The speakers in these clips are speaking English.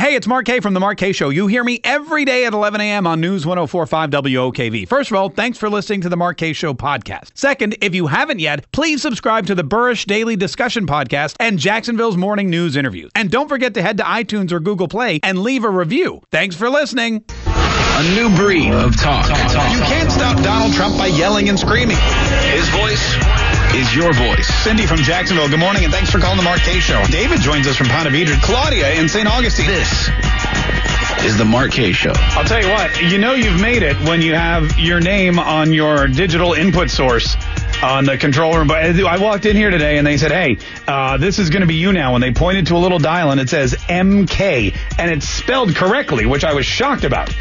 Hey, it's Mark Kaye from The Mark Kaye Show. You hear me every day at 11 a.m. on News 1045 WOKV. First of all, thanks for listening to The Mark Kaye Show podcast. Second, if you haven't yet, please subscribe to the Burrish Daily Discussion podcast and Jacksonville's Morning News interviews. And don't forget to head to iTunes or Google Play and leave a review. Thanks for listening. A new breed of talk. You can't stop Donald Trump by yelling and screaming. His voice is your voice. Cindy from Jacksonville, good morning, and thanks for calling the Mark Kaye Show. David joins us from Ponte Vedra. Claudia in St. Augustine. This is the Mark K Show. I'll tell you what, you know you've made it when you have your name on your digital input source on the control room. But I walked in here today and they said, hey, uh, this is going to be you now. And they pointed to a little dial and it says MK and it's spelled correctly, which I was shocked about.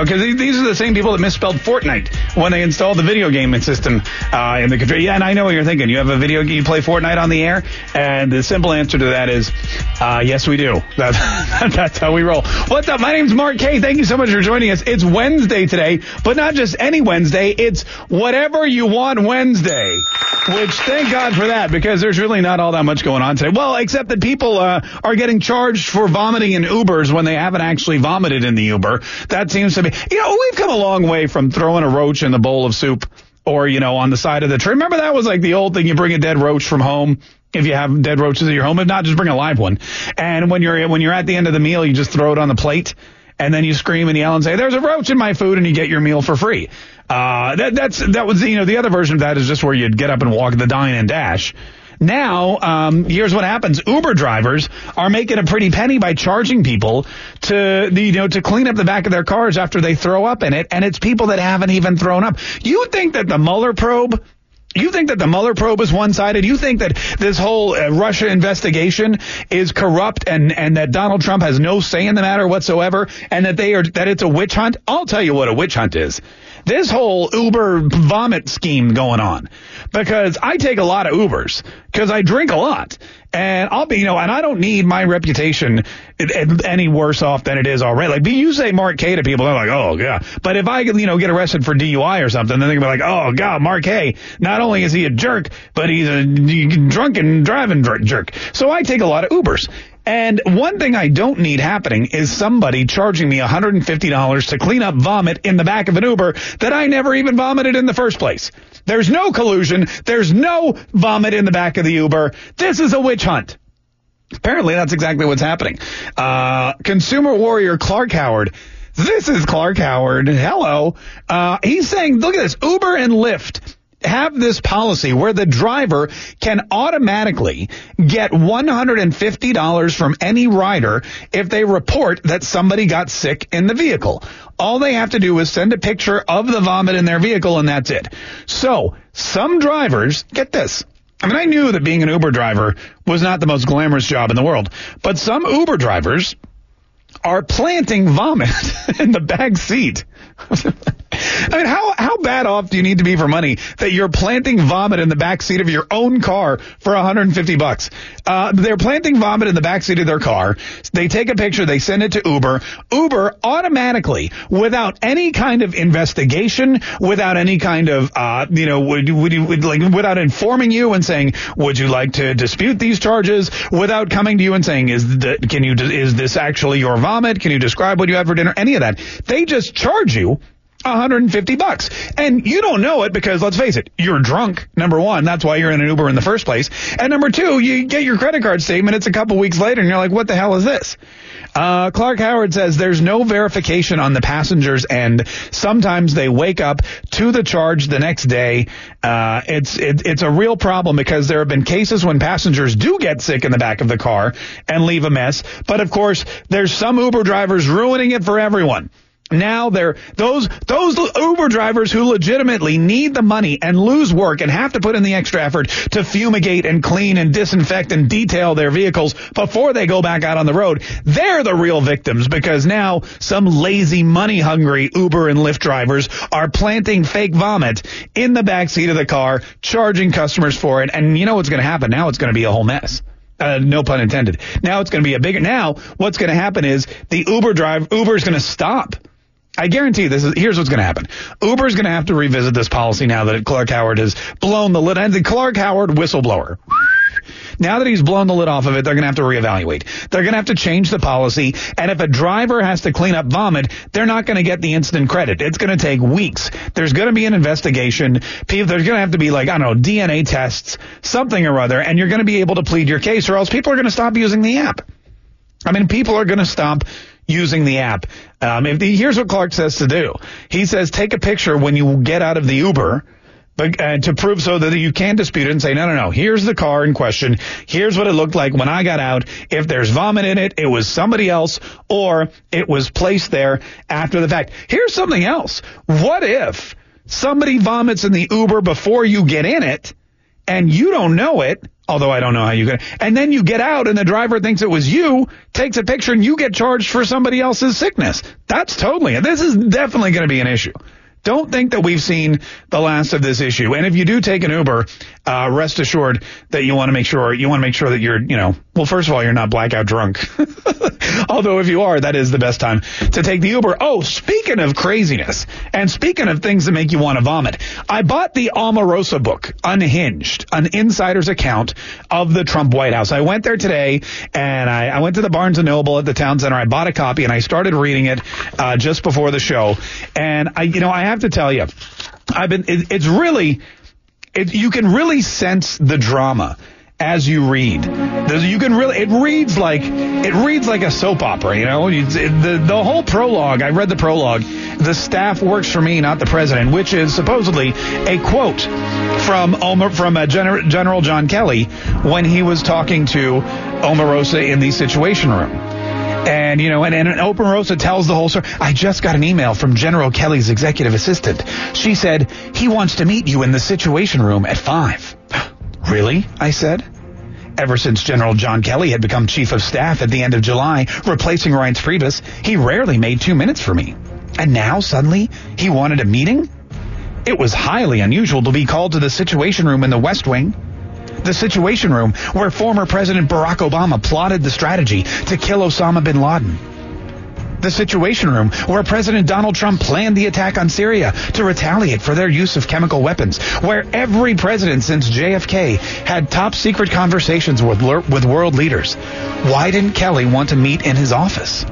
Because uh, these are the same people that misspelled Fortnite when they installed the video gaming system uh, in the control. Yeah, and I know what you're thinking. You have a video, game you play Fortnite on the air, and the simple answer to that is, uh, yes, we do. That, that's how we roll. What's up? My name's Mark Kaye. Thank you so much for joining us. It's Wednesday today, but not just any Wednesday. It's whatever you want Wednesday. Which thank God for that because there's really not all that much going on today. Well, except that people uh, are getting charged for vomiting in Ubers when they haven't actually vomited in the Uber. That seems to be, you know, we've come a long way from throwing a roach in the bowl of soup or, you know, on the side of the tree. Remember that was like the old thing. You bring a dead roach from home if you have dead roaches at your home, if not, just bring a live one. And when you're when you're at the end of the meal, you just throw it on the plate, and then you scream and yell and say, "There's a roach in my food," and you get your meal for free. Uh, that that's that was you know the other version of that is just where you'd get up and walk the dine and dash. Now, um, here's what happens: Uber drivers are making a pretty penny by charging people to, you know, to clean up the back of their cars after they throw up in it, and it's people that haven't even thrown up. You think that the Mueller probe you think that the Mueller probe is one-sided? You think that this whole uh, Russia investigation is corrupt and and that Donald Trump has no say in the matter whatsoever and that they are that it's a witch hunt? I'll tell you what a witch hunt is. This whole Uber vomit scheme going on because I take a lot of Ubers because I drink a lot. And I'll be, you know, and I don't need my reputation any worse off than it is already. Like, you say Mark Kaye to people, they're like, oh, yeah. But if I, you know, get arrested for DUI or something, then they're going to be like, oh, God, Mark Kaye, not only is he a jerk, but he's a drunken driving jerk. So I take a lot of Ubers. And one thing I don't need happening is somebody charging me $150 to clean up vomit in the back of an Uber that I never even vomited in the first place. There's no collusion. There's no vomit in the back of the Uber. This is a witch hunt. Apparently, that's exactly what's happening. Uh, consumer warrior Clark Howard. This is Clark Howard. Hello. Uh, he's saying, look at this. Uber and Lyft have this policy where the driver can automatically get $150 from any rider if they report that somebody got sick in the vehicle. All they have to do is send a picture of the vomit in their vehicle and that's it. So some drivers, get this. I mean, I knew that being an Uber driver was not the most glamorous job in the world, but some Uber drivers are planting vomit in the back seat. I mean, how how bad off do you need to be for money that you're planting vomit in the back seat of your own car for 150 bucks? Uh, they're planting vomit in the back seat of their car. They take a picture, they send it to Uber. Uber automatically, without any kind of investigation, without any kind of uh, you know, would, would you would, like without informing you and saying, would you like to dispute these charges? Without coming to you and saying, is the, can you is this actually your vomit? Can you describe what you had for dinner? Any of that? They just charge you 150 bucks. And you don't know it because let's face it, you're drunk. Number one, that's why you're in an Uber in the first place. And number two, you get your credit card statement. It's a couple weeks later and you're like, what the hell is this? Uh, Clark Howard says there's no verification on the passenger's end. Sometimes they wake up to the charge the next day. Uh, it's, it, it's a real problem because there have been cases when passengers do get sick in the back of the car and leave a mess. But of course, there's some Uber drivers ruining it for everyone. Now they're those those Uber drivers who legitimately need the money and lose work and have to put in the extra effort to fumigate and clean and disinfect and detail their vehicles before they go back out on the road. They're the real victims because now some lazy money hungry Uber and Lyft drivers are planting fake vomit in the back seat of the car, charging customers for it. And you know what's going to happen? Now it's going to be a whole mess. Uh, no pun intended. Now it's going to be a bigger. Now what's going to happen is the Uber drive Uber is going to stop I guarantee this is here's what's going to happen. Uber is going to have to revisit this policy now that Clark Howard has blown the lid. And the Clark Howard whistleblower. Now that he's blown the lid off of it, they're going to have to reevaluate. They're going to have to change the policy. And if a driver has to clean up vomit, they're not going to get the instant credit. It's going to take weeks. There's going to be an investigation. There's going to have to be like, I don't know, DNA tests, something or other. And you're going to be able to plead your case or else people are going to stop using the app. I mean, people are going to stop using the app. Um, the, here's what Clark says to do. He says take a picture when you get out of the Uber. But, uh, to prove so that you can dispute it and say, no, no, no, here's the car in question. Here's what it looked like when I got out. If there's vomit in it, it was somebody else or it was placed there after the fact. Here's something else. What if somebody vomits in the Uber before you get in it and you don't know it although I don't know how you get. And then you get out and the driver thinks it was you, takes a picture, and you get charged for somebody else's sickness. That's totally, this is definitely going to be an issue. Don't think that we've seen the last of this issue. And if you do take an Uber, uh, rest assured that you want to make sure you want to make sure that you're, you know, well, first of all, you're not blackout drunk. Although if you are, that is the best time to take the Uber. Oh, speaking of craziness and speaking of things that make you want to vomit, I bought the Omarosa book, Unhinged, an insider's account of the Trump White House. I went there today and I, I went to the Barnes and Noble at the town center. I bought a copy and I started reading it uh, just before the show. And I, you know, I have to tell you, I've been, it, it's really, it, you can really sense the drama as you read. You can really, it reads like, it reads like a soap opera, you know? The, the whole prologue, I read the prologue, the staff works for me, not the president, which is supposedly a quote from Omer, from uh, General John Kelly when he was talking to Omarosa in the Situation Room. And, you know, and, and Omarosa tells the whole story. I just got an email from General Kelly's executive assistant. She said, he wants to meet you in the Situation Room at 5. really? I said. Ever since General John Kelly had become chief of staff at the end of July, replacing Reince Priebus, he rarely made two minutes for me. And now, suddenly, he wanted a meeting? It was highly unusual to be called to the Situation Room in the West Wing the Situation Room, where former President Barack Obama plotted the strategy to kill Osama bin Laden. The Situation Room, where President Donald Trump planned the attack on Syria to retaliate for their use of chemical weapons, where every president since JFK had top secret conversations with, with world leaders. Why didn't Kelly want to meet in his office?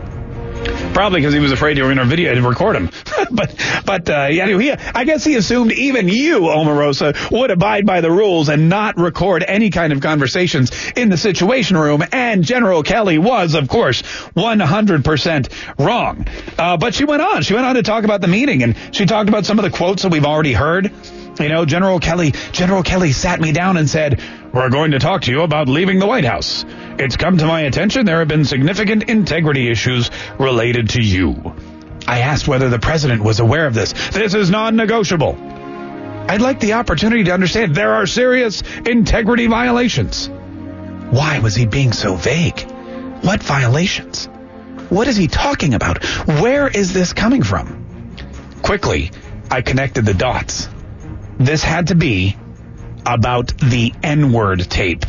Probably because he was afraid you were going to video and record him. but but uh, yeah, he, I guess he assumed even you, Omarosa, would abide by the rules and not record any kind of conversations in the Situation Room. And General Kelly was, of course, 100% wrong. Uh, but she went on. She went on to talk about the meeting, and she talked about some of the quotes that we've already heard. You know, General Kelly, General Kelly sat me down and said, "We're going to talk to you about leaving the White House." It's come to my attention there have been significant integrity issues related to you. I asked whether the president was aware of this. This is non-negotiable. I'd like the opportunity to understand there are serious integrity violations. Why was he being so vague? What violations? What is he talking about? Where is this coming from? Quickly, I connected the dots. This had to be about the N-word tape.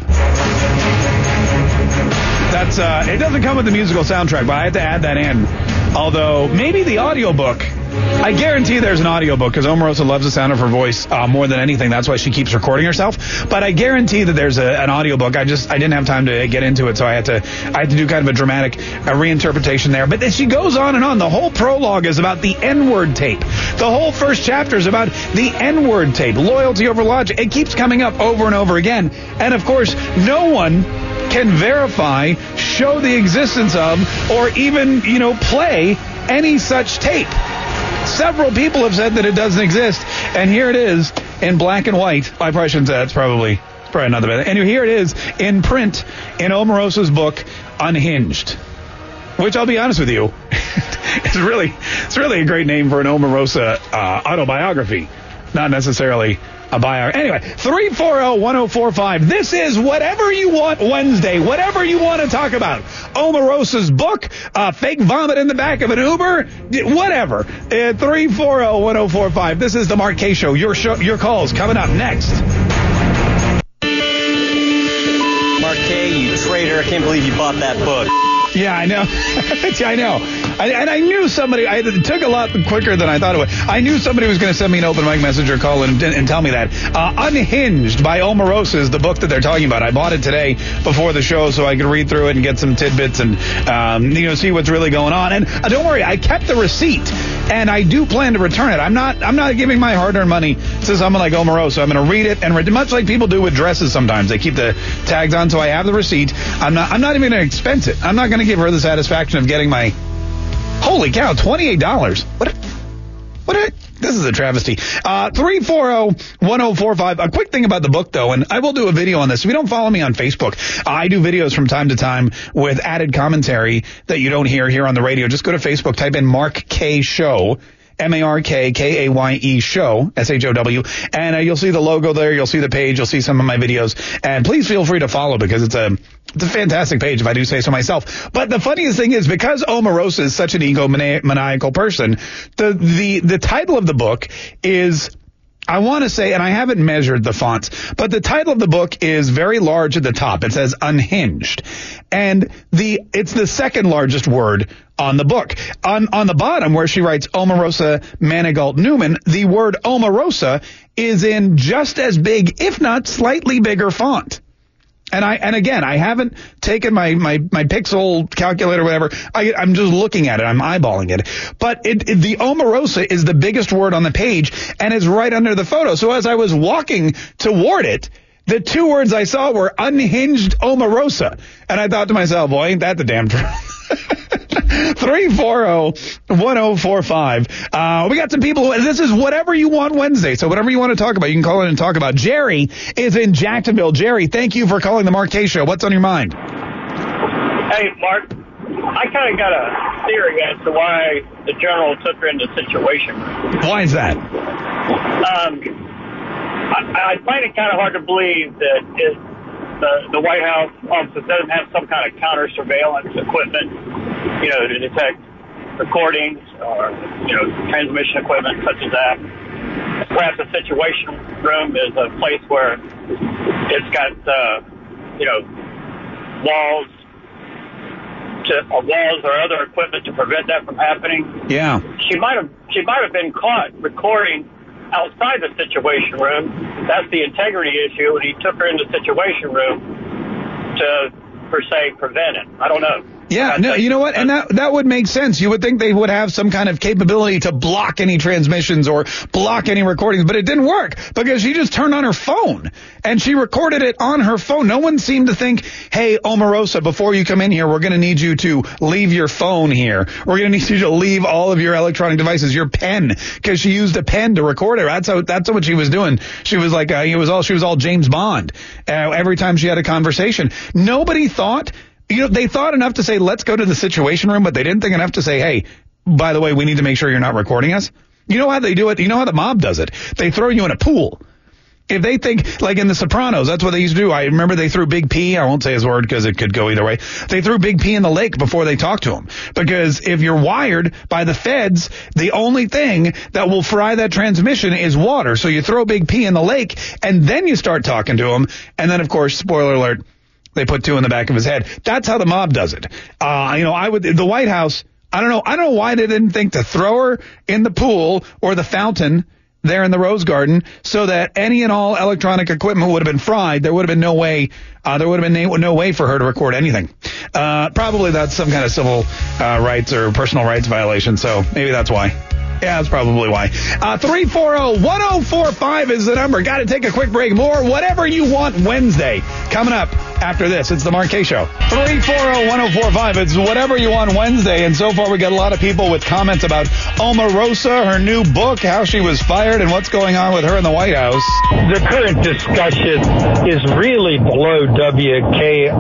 That's uh, it doesn't come with the musical soundtrack, but I had to add that in. Although maybe the audiobook. I guarantee there's an audiobook because Omarosa loves the sound of her voice uh, more than anything. That's why she keeps recording herself. But I guarantee that there's a, an audiobook. I just I didn't have time to get into it, so I had to I had to do kind of a dramatic reinterpretation there. But she goes on and on. The whole prologue is about the N-word tape. The whole first chapter is about the N-word tape. Loyalty over logic. It keeps coming up over and over again. And of course, no one can verify, show the existence of, or even, you know, play any such tape. Several people have said that it doesn't exist, and here it is in black and white. I probably shouldn't say that's probably probably not the best. Anyway, here it is in print in Omarosa's book, Unhinged. Which I'll be honest with you, it's really it's really a great name for an Omarosa uh, autobiography, not necessarily a bio. Anyway, 340-1045. This is whatever you want Wednesday, whatever you want to talk about. Omarosa's book, uh, fake vomit in the back of an Uber, whatever. Uh, 340-1045. This is the Mark Kaye Show. Your show, your calls coming up next. Mark Kaye, you traitor. I can't believe you bought that book. Yeah, I know. yeah, I know. I, and I knew somebody. I, it took a lot quicker than I thought it would. I knew somebody was going to send me an open mic message or call and, and tell me that. Uh, Unhinged by Omarosa is the book that they're talking about. I bought it today before the show so I could read through it and get some tidbits and um, you know see what's really going on. And uh, don't worry, I kept the receipt and I do plan to return it. I'm not. I'm not giving my hard-earned money to someone like Omarosa. I'm going to read it and much like people do with dresses. Sometimes they keep the tags on, so I have the receipt. I'm not. I'm not even going to expense it. I'm not going to give her the satisfaction of getting my. Holy cow! Twenty-eight dollars. What? A, what? A, this is a travesty. Uh, 340-1045. A quick thing about the book, though, and I will do a video on this. If you don't follow me on Facebook, I do videos from time to time with added commentary that you don't hear here on the radio. Just go to Facebook, type in Mark Kaye Show. M-A-R-K-K-A-Y-E show, S-H-O-W. And uh, you'll see the logo there. You'll see the page. You'll see some of my videos. And please feel free to follow because it's a, it's a fantastic page if I do say so myself. But the funniest thing is because Omarosa is such an egomaniacal person, the, the, the title of the book is I want to say, and I haven't measured the fonts, but the title of the book is very large at the top. It says unhinged. And the, it's the second largest word on the book. On, on the bottom where she writes Omarosa Manigault Newman, the word Omarosa is in just as big, if not slightly bigger font. And I and again, I haven't taken my my my pixel calculator, whatever. I, I'm just looking at it. I'm eyeballing it. But it, it, the Omarosa is the biggest word on the page, and it's right under the photo. So as I was walking toward it, the two words I saw were unhinged Omarosa, and I thought to myself, "Boy, ain't that the damn truth." 340-1045. Uh, we got some people who, this is whatever you want Wednesday. So whatever you want to talk about, you can call in and talk about. Jerry is in Jacksonville. Jerry, thank you for calling the Mark Kaye Show. What's on your mind? Hey, Mark. I kind of got a theory as to why the general took her into situation. Why is that? Um, I, I find it kind of hard to believe that the, the White House office doesn't have some kind of counter surveillance equipment, you know, to detect recordings or, you know, transmission equipment such as that. Perhaps a situation room is a place where it's got, uh, you know, walls to or walls or other equipment to prevent that from happening. Yeah. She might have she might have been caught recording outside the situation room. That's the integrity issue, and he took her in the situation room to, per se, prevent it. I don't know. Yeah, no, you know what? And that that would make sense. You would think they would have some kind of capability to block any transmissions or block any recordings, but it didn't work because she just turned on her phone and she recorded it on her phone. No one seemed to think, "Hey, Omarosa, before you come in here, we're going to need you to leave your phone here. We're going to need you to leave all of your electronic devices, your pen, because she used a pen to record it. That's how that's what she was doing. She was like, uh, it was all she was all James Bond. Uh, every time she had a conversation, nobody thought you know, they thought enough to say, let's go to the situation room, but they didn't think enough to say, hey, by the way, we need to make sure you're not recording us. You know how they do it? You know how the mob does it? They throw you in a pool. If they think, like in The Sopranos, that's what they used to do. I remember they threw Big P. I won't say his word because it could go either way. They threw Big P in the lake before they talked to him. Because if you're wired by the feds, the only thing that will fry that transmission is water. So you throw Big P in the lake and then you start talking to him. And then, of course, spoiler alert, they put two in the back of his head. That's how the mob does it. Uh, you know, I would, the White House, I don't know, I don't know why they didn't think to throw her in the pool or the fountain there in the Rose Garden so that any and all electronic equipment would have been fried. There would have been no way, uh, there would have been no, way for her to record anything. Uh, probably that's some kind of civil uh, rights or personal rights violation. So maybe that's why. Yeah, that's probably why. Uh, 340-1045 is the number. Got to take a quick break. More whatever you want Wednesday. Coming up after this, it's the Kaye Show. 340-1045. It's whatever you want Wednesday. And so far, we got a lot of people with comments about Omarosa, her new book, how she was fired, and what's going on with her in the White House. The current discussion is really below WKOV's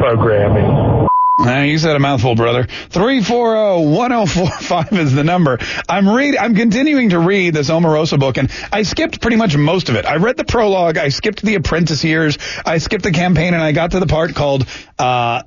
programming. Uh, you said a mouthful, brother. 340-1045 is the number. I'm read I'm continuing to read this Omarosa book and I skipped pretty much most of it. I read the prologue, I skipped the apprentice years, I skipped the campaign and I got to the part called uh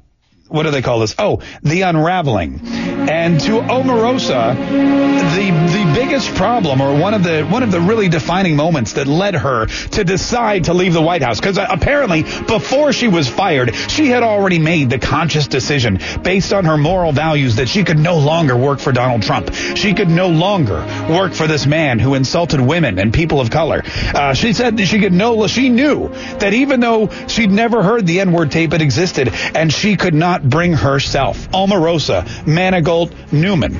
what do they call this? Oh, the unraveling. And to Omarosa, the the biggest problem, or one of the one of the really defining moments that led her to decide to leave the White House, because apparently before she was fired, she had already made the conscious decision based on her moral values that she could no longer work for Donald Trump. She could no longer work for this man who insulted women and people of color. Uh, she said that she could no. She knew that even though she'd never heard the N-word tape, it existed, and she could not bring herself, Omarosa Manigault Newman,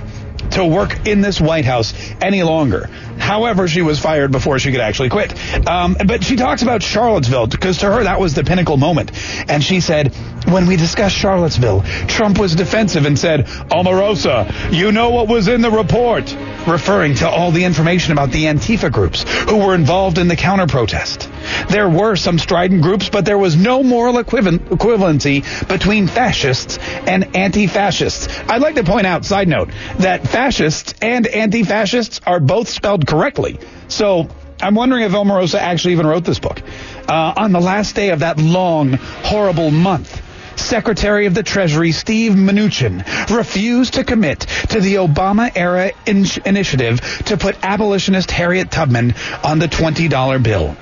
to work in this White House any longer. However, she was fired before she could actually quit. Um, but she talks about Charlottesville because to her that was the pinnacle moment. And she said, when we discussed Charlottesville, Trump was defensive and said, Omarosa, you know what was in the report, referring to all the information about the Antifa groups who were involved in the counter protest. There were some strident groups, but there was no moral equivalency between fascists and anti-fascists. I'd like to point out, side note, that fascists and anti-fascists are both spelled correctly. So I'm wondering if Omarosa actually even wrote this book. Uh, on the last day of that long, horrible month, Secretary of the Treasury Steve Mnuchin refused to commit to the Obama era in- initiative to put abolitionist Harriet Tubman on the $20 bill.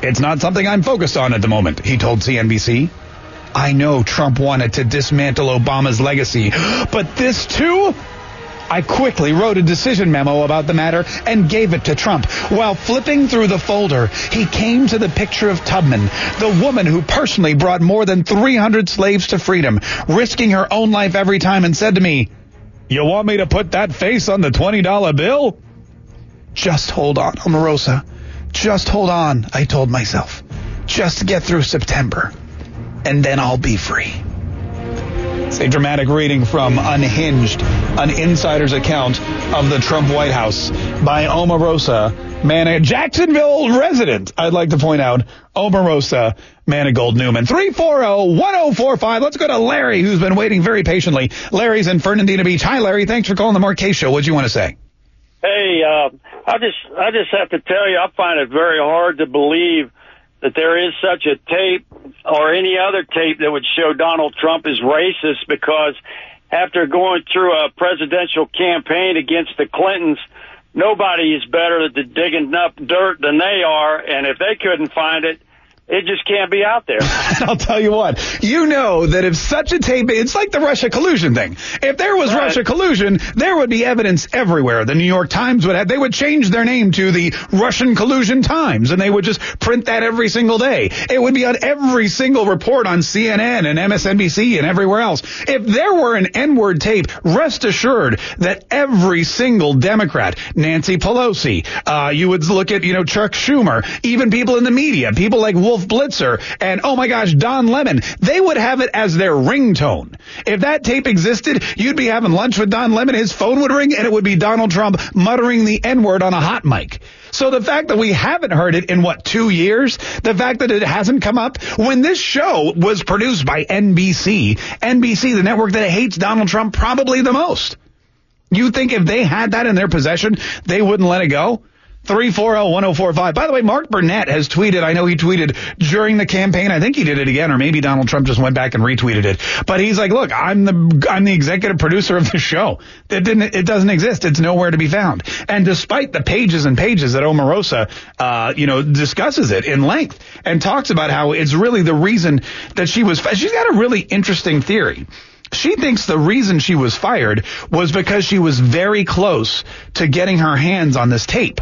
It's not something I'm focused on at the moment, he told CNBC. I know Trump wanted to dismantle Obama's legacy, but this too? I quickly wrote a decision memo about the matter and gave it to Trump. While flipping through the folder, he came to the picture of Tubman, the woman who personally brought more than 300 slaves to freedom, risking her own life every time, and said to me, You want me to put that face on the $20 bill? Just hold on, Omarosa. Just hold on, I told myself. Just get through September, and then I'll be free. It's a dramatic reading from Unhinged, an insider's account of the Trump White House by Omarosa, Man, Jacksonville resident. I'd like to point out Omarosa Manigault Newman. 340-1045. Let's go to Larry, who's been waiting very patiently. Larry's in Fernandina Beach. Hi, Larry. Thanks for calling the Kaye Show. What do you want to say? Hey, uh, I just I just have to tell you, I find it very hard to believe that there is such a tape or any other tape that would show Donald Trump is racist because after going through a presidential campaign against the Clintons, nobody is better at digging up dirt than they are, and if they couldn't find it, it just can't be out there. I'll tell you what. You know that if such a tape, it's like the Russia collusion thing. If there was Right. Russia collusion, there would be evidence everywhere. The New York Times would have, they would change their name to the Russian Collusion Times and they would just print that every single day. It would be on every single report on CNN and MSNBC and everywhere else. If there were an N-word tape, rest assured that every single Democrat, Nancy Pelosi, uh, you would look at, you know, Chuck Schumer, even people in the media, people like Wolf Blitzer and, oh my gosh, Don Lemon, they would have it as their ringtone. If that tape existed, you'd be having lunch with Don Lemon, his phone would ring, and it would be Donald Trump muttering the N-word on a hot mic. So the fact that we haven't heard it in what, two years? The fact that it hasn't come up? When this show was produced by NBC, NBC, the network that hates Donald Trump probably the most. You think if they had that in their possession, they wouldn't let it go? 340-1045. By the way, Mark Burnett has tweeted, I know he tweeted during the campaign, I think he did it again, or maybe Donald Trump just went back and retweeted it. But he's like, look, I'm the, I'm the executive producer of the show. It didn't, it doesn't exist. It's nowhere to be found. And despite the pages and pages that Omarosa, uh, you know, discusses it in length and talks about how it's really the reason that she was, she's got a really interesting theory. She thinks the reason she was fired was because she was very close to getting her hands on this tape.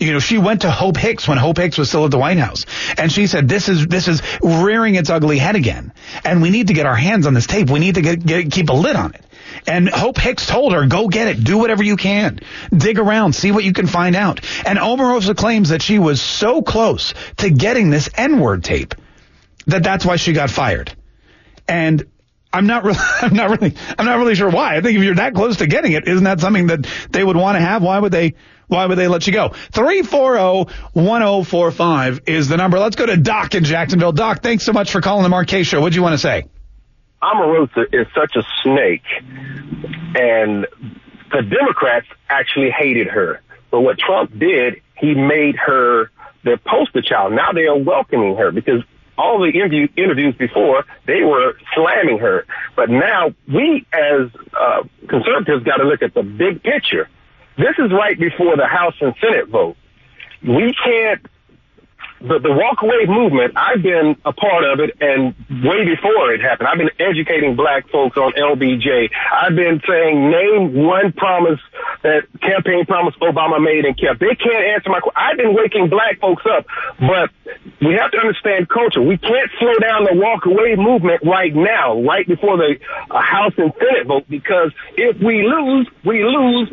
You know, she went to Hope Hicks when Hope Hicks was still at the White House. And she said, this is, this is rearing its ugly head again. And we need to get our hands on this tape. We need to get, get, keep a lid on it. And Hope Hicks told her, go get it. Do whatever you can. Dig around. See what you can find out. And Omarosa claims that she was so close to getting this N-word tape that that's why she got fired. And I'm not really, I'm not really, I'm not really sure why. I think if you're that close to getting it, isn't that something that they would want to have? Why would they, why would they let you go? 340-1045 is the number. Let's go to Doc in Jacksonville. Doc, thanks so much for calling the Kaye Show. What do you want to say? Omarosa is such a snake, and the Democrats actually hated her. But what Trump did, he made her their poster child. Now they are welcoming her because all the interview, interviews before, they were slamming her. But now we as uh, conservatives got to look at the big picture. This is right before the House and Senate vote. We can't the, the walkaway movement, I've been a part of it and way before it happened. I've been educating black folks on LBJ. I've been saying name one promise that campaign promise Obama made and kept. They can't answer my question. I've been waking black folks up, but we have to understand culture. We can't slow down the walkaway movement right now, right before the uh, House and Senate vote, because if we lose, we lose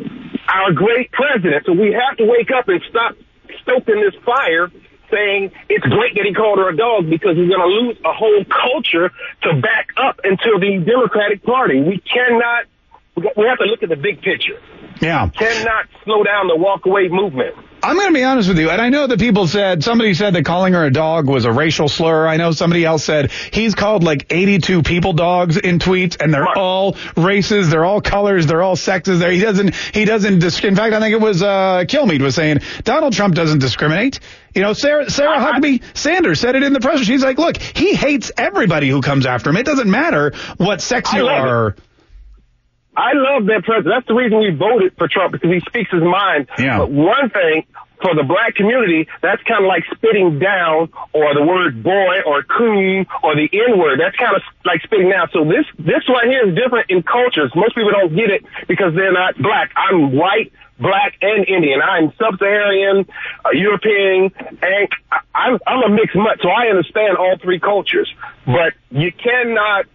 our great president. So we have to wake up and stop stoking this fire saying it's great that he called her a dog because he's going to lose a whole culture to back up into the Democratic Party. We cannot, we have to look at the big picture. Yeah. Cannot slow down the walkaway movement. I'm going to be honest with you, and I know that people said somebody said that calling her a dog was a racial slur. I know somebody else said he's called like 82 people dogs in tweets, and they're all races, they're all colors, they're all sexes. There, he doesn't, he doesn't. Disc- in fact, I think it was uh, Kilmeade was saying Donald Trump doesn't discriminate. You know, Sarah Sarah Huckabee Sanders said it in the press. She's like, look, he hates everybody who comes after him. It doesn't matter what sex you are. It. I love that president. That's the reason we voted for Trump because he speaks his mind. Yeah. But one thing for the black community, that's kind of like spitting down or the word boy or coon or the N word. That's kind of like spitting down. So this, this right here is different in cultures. Most people don't get it because they're not black. I'm white, black, and Indian. I'm sub-Saharan, uh, European, and I'm, I'm a mixed mutt. So I understand all three cultures, but you cannot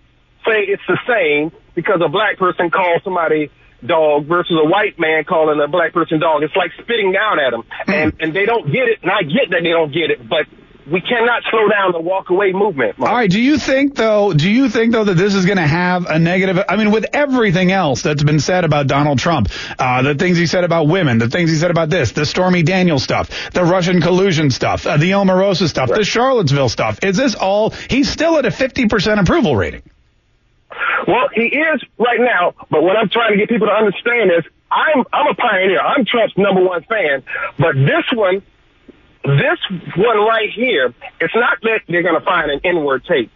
say it's the same because a black person calls somebody dog versus a white man calling a black person dog. It's like spitting down at them. Mm. And, and they don't get it, and I get that they don't get it, but we cannot slow down the walk away movement. Mark. All right. Do you think though? Do you think though that this is going to have a negative? I mean, with everything else that's been said about Donald Trump, uh, the things he said about women, the things he said about this, the Stormy Daniels stuff, the Russian collusion stuff, uh, the Omarosa stuff, right. the Charlottesville stuff. Is this all? He's still at a fifty percent approval rating. Well, he is right now, but what I'm trying to get people to understand is I'm I'm a pioneer. I'm Trump's number one fan, but this one, this one right here, it's not that they're going to find an N-word tape.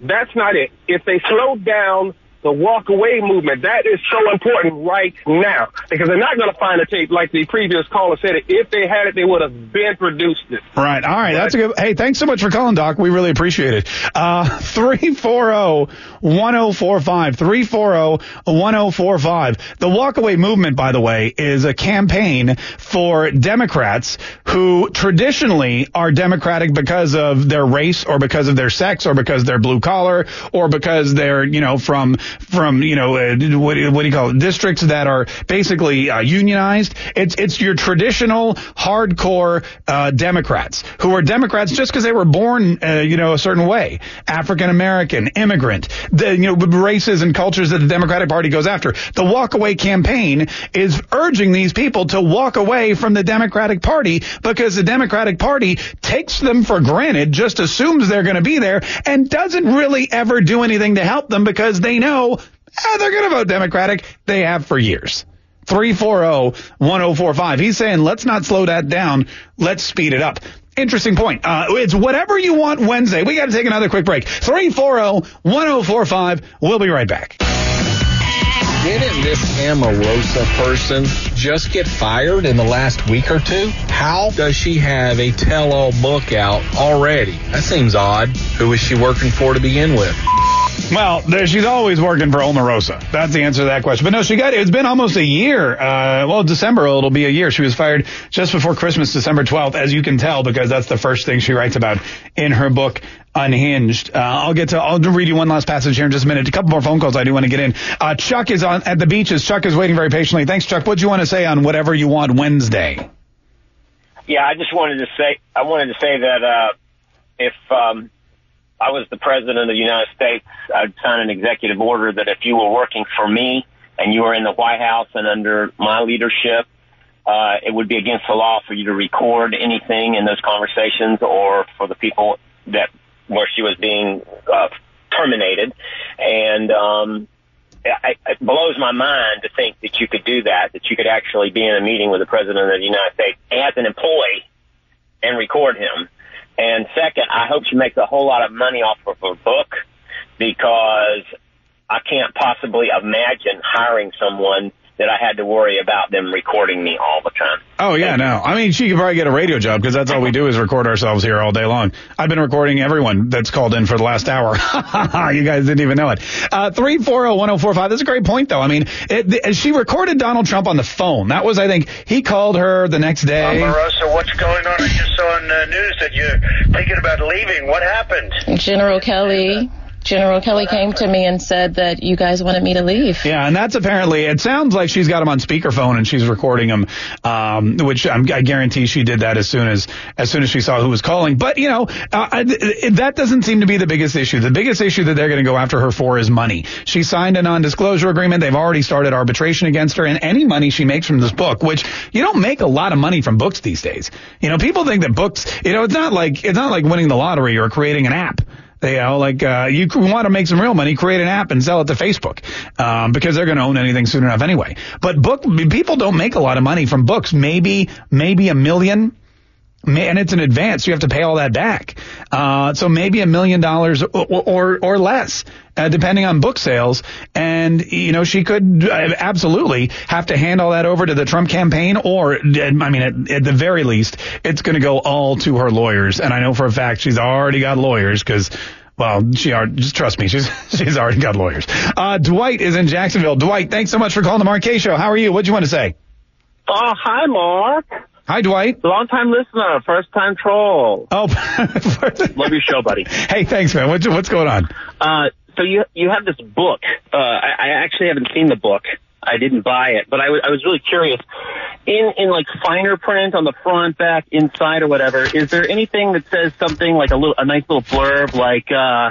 That's not it. If they slow down the walk away movement. That is so important right now because they're not going to find a tape like the previous caller said. If they had it, they would have been produced it. Right. All right. That's a good. Hey, thanks so much for calling, Doc. We really appreciate it. Uh, 340 1045. 340 1045. The walkaway movement, by the way, is a campaign for Democrats who traditionally are Democratic because of their race or because of their sex or because they're blue collar or because they're, you know, from from you know uh, what, what, do you call it districts that are basically uh, unionized. It's it's your traditional hardcore uh, Democrats who are Democrats just because they were born uh, you know a certain way, African American, immigrant, the you know races and cultures that the Democratic Party goes after. The walkaway campaign is urging these people to walk away from the Democratic Party because the Democratic Party takes them for granted, just assumes they're going to be there, and doesn't really ever do anything to help them because they know know eh, they're going to vote Democratic. They have for years. 340-1045. He's saying, let's not slow that down. Let's speed it up. Interesting point. Uh, it's whatever you want Wednesday. We got to take another quick break. 340-1045. We'll be right back. Didn't this Omarosa person just get fired in the last week or two? How does she have a tell-all book out already? That seems odd. Who is she working for to begin with? Well, she's always working for Omarosa. That's the answer to that question. But no, she got it. It's been almost a year. Uh, well, December it'll be a year. She was fired just before Christmas, December 12th, as you can tell, because that's the first thing she writes about in her book. Unhinged. Uh, I'll get to. I'll read you one last passage here in just a minute. A couple more phone calls I do want to get in. Uh, Chuck is on at the beaches. Chuck is waiting very patiently. Thanks, Chuck. What do you want to say on whatever you want Wednesday? Yeah, I just wanted to say. I wanted to say that uh, if um, I was the president of the United States, I'd sign an executive order that if you were working for me and you were in the White House and under my leadership, uh, it would be against the law for you to record anything in those conversations or for the people that where she was being uh, terminated, and um, It blows my mind to think that you could do that. That you could actually be in a meeting with the president of the United States as an employee and record him. And second, I hope she makes a whole lot of money off of her book because I can't possibly imagine hiring someone that I had to worry about them recording me all the time. Oh yeah, no. I mean, she could probably get a radio job because that's all we do is record ourselves here all day long. I've been recording everyone that's called in for the last hour. you guys didn't even know it. Uh, three four zero one zero four five. That's a great point, though. I mean, it, she recorded Donald Trump on the phone. That was, I think, he called her the next day. Uh, Omarosa, what's going on? I just saw on the news that you're thinking about leaving. What happened? General Kelly uh, General Kelly came to me and said that you guys wanted me to leave. Yeah, and that's apparently, it sounds like she's got him on speakerphone and she's recording him, um, which I'm, i guarantee she did that as soon as, as soon as she saw who was calling. But, you know, uh, that doesn't seem to be the biggest issue. The biggest issue that they're going to go after her for is money. She signed a non-disclosure agreement. They've already started arbitration against her and any money she makes from this book, which you don't make a lot of money from books these days. You know, people think that books, you know, it's not like, it's not like winning the lottery or creating an app. You know, like uh, you want to make some real money, create an app and sell it to Facebook um, because they're going to own anything soon enough anyway. But book people don't make a lot of money from books. Maybe maybe a million. And it's an advance. You have to pay all that back. Uh, so maybe a million dollars or, or, less, uh, depending on book sales. And, you know, she could uh, absolutely have to hand all that over to the Trump campaign or, I mean, at, at the very least, it's going to go all to her lawyers. And I know for a fact she's already got lawyers because well, she are, just trust me, she's she's already got lawyers. Uh, Dwight is in Jacksonville. Dwight, thanks so much for calling the Mark Kaye Show. How are you? What do you want to say? Oh, hi, Mark. Hi, Dwight. Long time listener, first time troll. Oh, love your show, buddy. Hey, thanks, man. What's what's going on? Uh, so you you have this book. Uh, I, I actually haven't seen the book. I didn't buy it, but I, w- I was really curious in in like finer print on the front, back, inside, or whatever, is there anything that says something like a little a nice little blurb like uh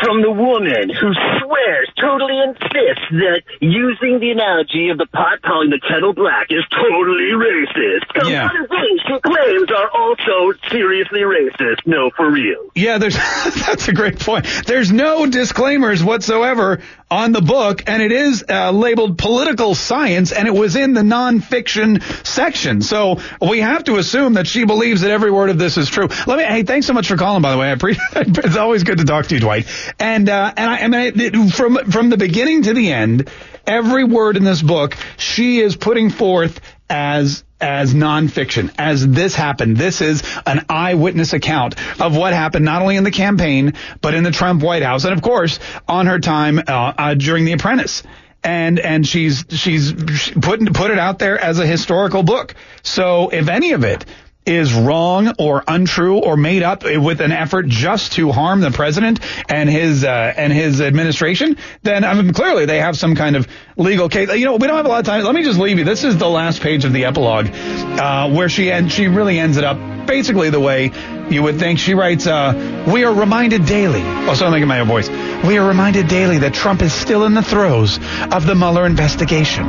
from the woman who swears, totally insists that using the analogy of the pot calling the kettle black is totally racist. Some Yeah. other things she claims are also seriously racist. No, for real. Yeah, there's that's a great point. There's no disclaimers whatsoever on the book, and it is uh, labeled political science, and it was in the nonfiction section. So we have to assume that she believes that every word of this is true. Let me. Hey, thanks so much for calling. By the way, I appreciate. It's always good to talk to you, Dwight. And uh, and I, it, it- from from the beginning to the end, every word in this book, she is putting forth as as nonfiction, as this happened. This is an eyewitness account of what happened not only in the campaign, but in the Trump White House, and of course on her time uh, uh, during The Apprentice. And and she's she's put put it out there as a historical book. So if any of it is wrong or untrue or made up with an effort just to harm the president and his uh, and his administration, then I mean, clearly they have some kind of legal case. You know, we don't have a lot of time. Let me just leave you. This is the last page of the epilogue, uh, where she and she really ends it up basically the way you would think. She writes, uh, "We are reminded daily." Oh, so I'm making my own voice. We are reminded daily that Trump is still in the throes of the Mueller investigation.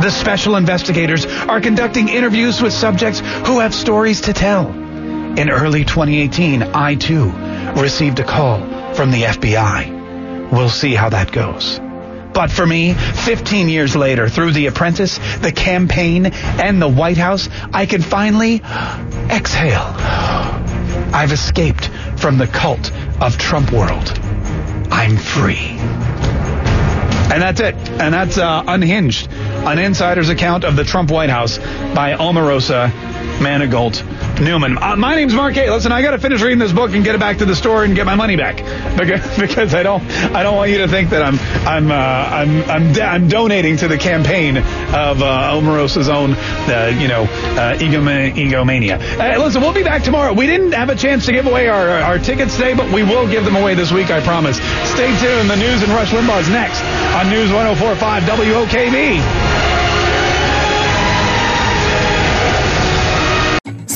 The special investigators are conducting interviews with subjects who have stories to tell. In early 2018, I too received a call from the FBI. We'll see how that goes. But for me, 15 years later, through The Apprentice, the campaign, and the White House, I can finally exhale. I've escaped from the cult of Trump world. I'm free. And that's it. And that's uh, Unhinged, an insider's account of the Trump White House by Omarosa Manigault Newman. Uh, my name's Mark A. Listen, I got to finish reading this book and get it back to the store and get my money back because, because I don't I don't want you to think that I'm I'm uh, I'm I'm, I'm donating to the campaign of uh, Omarosa's own uh, you know uh, egoma- egomania. Uh, listen, we'll be back tomorrow. We didn't have a chance to give away our our tickets today, but we will give them away this week. I promise. Stay tuned. The news and Rush Limbaugh is next on News 104.5 WOKV.